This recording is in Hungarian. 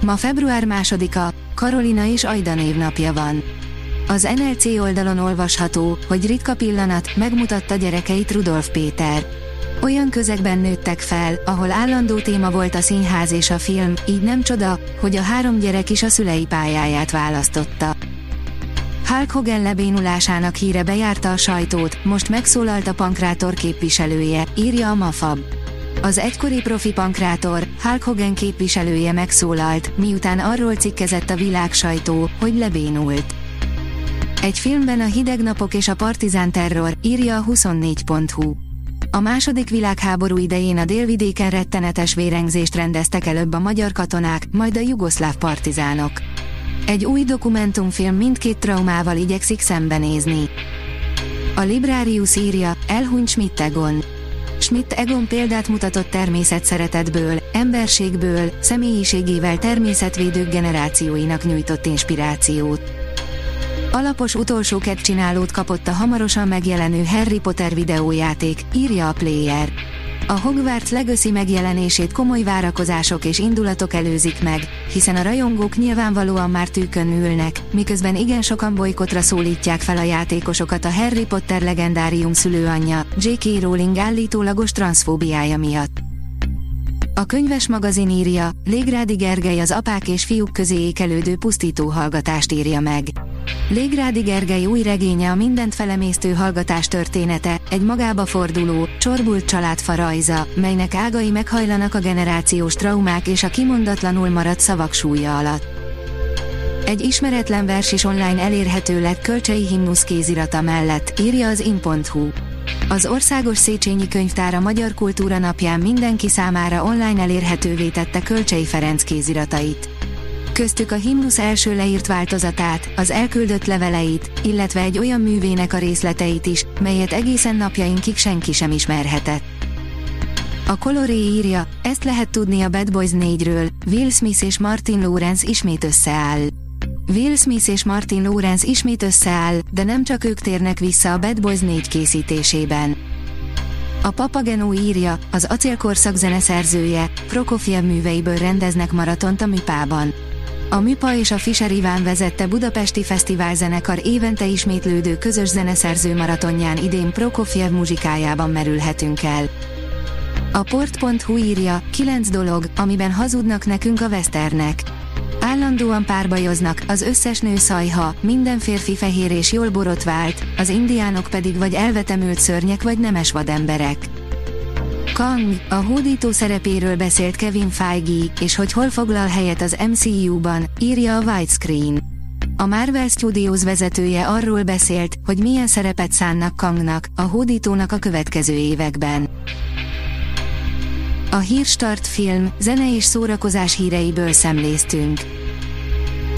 Ma február másodika, Karolina és Ajda névnapja van. Az NLC oldalon olvasható, hogy ritka pillanat, megmutatta gyerekeit Rudolf Péter. Olyan közegben nőttek fel, ahol állandó téma volt a színház és a film, így nem csoda, hogy a három gyerek is a szülei pályáját választotta. Hulk Hogan lebénulásának híre bejárta a sajtót, most megszólalt a pankrátor képviselője, írja a Mafab. Az egykori profi pankrátor, Hulk Hogan képviselője megszólalt, miután arról cikkezett a világ sajtó, hogy lebénult. Egy filmben a hideg napok és a partizán terror, írja a 24.hu. A második világháború idején a délvidéken rettenetes vérengzést rendeztek előbb a magyar katonák, majd a jugoszláv partizánok. Egy új dokumentumfilm mindkét traumával igyekszik szembenézni. A Librarius írja, elhunyt Schmidt Egon. Schmidt Egon példát mutatott természetszeretetből, emberségből, személyiségével természetvédők generációinak nyújtott inspirációt. Alapos utolsó csinálót kapott a hamarosan megjelenő Harry Potter videójáték, írja a Player. A Hogwarts Legacy megjelenését komoly várakozások és indulatok előzik meg, hiszen a rajongók nyilvánvalóan már tűkön ülnek, miközben igen sokan bolykotra szólítják fel a játékosokat a Harry Potter legendárium szülőanyja, J.K. Rowling állítólagos transzfóbiája miatt. A könyves magazin írja, Légrádi Gergely az apák és fiúk közé ékelődő pusztító hallgatást írja meg. Légrádi Gergely új regénye a mindent felemésztő hallgatás története, egy magába forduló, csorbult családfa rajza, melynek ágai meghajlanak a generációs traumák és a kimondatlanul maradt szavak súlya alatt. Egy ismeretlen vers is online elérhető lett Kölcsei himnusz kézirata mellett, írja az in.hu. Az Országos Széchenyi Könyvtár a Magyar Kultúra napján mindenki számára online elérhetővé tette Kölcsei Ferenc kéziratait köztük a himnusz első leírt változatát, az elküldött leveleit, illetve egy olyan művének a részleteit is, melyet egészen napjainkig senki sem ismerhetett. A Coloré írja, ezt lehet tudni a Bad Boys 4-ről, Will Smith és Martin Lawrence ismét összeáll. Will Smith és Martin Lawrence ismét összeáll, de nem csak ők térnek vissza a Bad Boys 4 készítésében. A Papagenó írja, az acélkorszak zeneszerzője, Prokofiev műveiből rendeznek maratont a Műpában. A Műpa és a Fischer Iván vezette Budapesti Fesztivál zenekar évente ismétlődő közös zeneszerző maratonján idén Prokofiev muzsikájában merülhetünk el. A port.hu írja, kilenc dolog, amiben hazudnak nekünk a Westernek. Állandóan párbajoznak, az összes nő szajha, minden férfi fehér és jól borotvált, az indiánok pedig vagy elvetemült szörnyek vagy nemes vademberek. Kang, a hódító szerepéről beszélt Kevin Feige, és hogy hol foglal helyet az MCU-ban, írja a Widescreen. A Marvel Studios vezetője arról beszélt, hogy milyen szerepet szánnak Kangnak, a hódítónak a következő években. A Hírstart film, zene és szórakozás híreiből szemléztünk.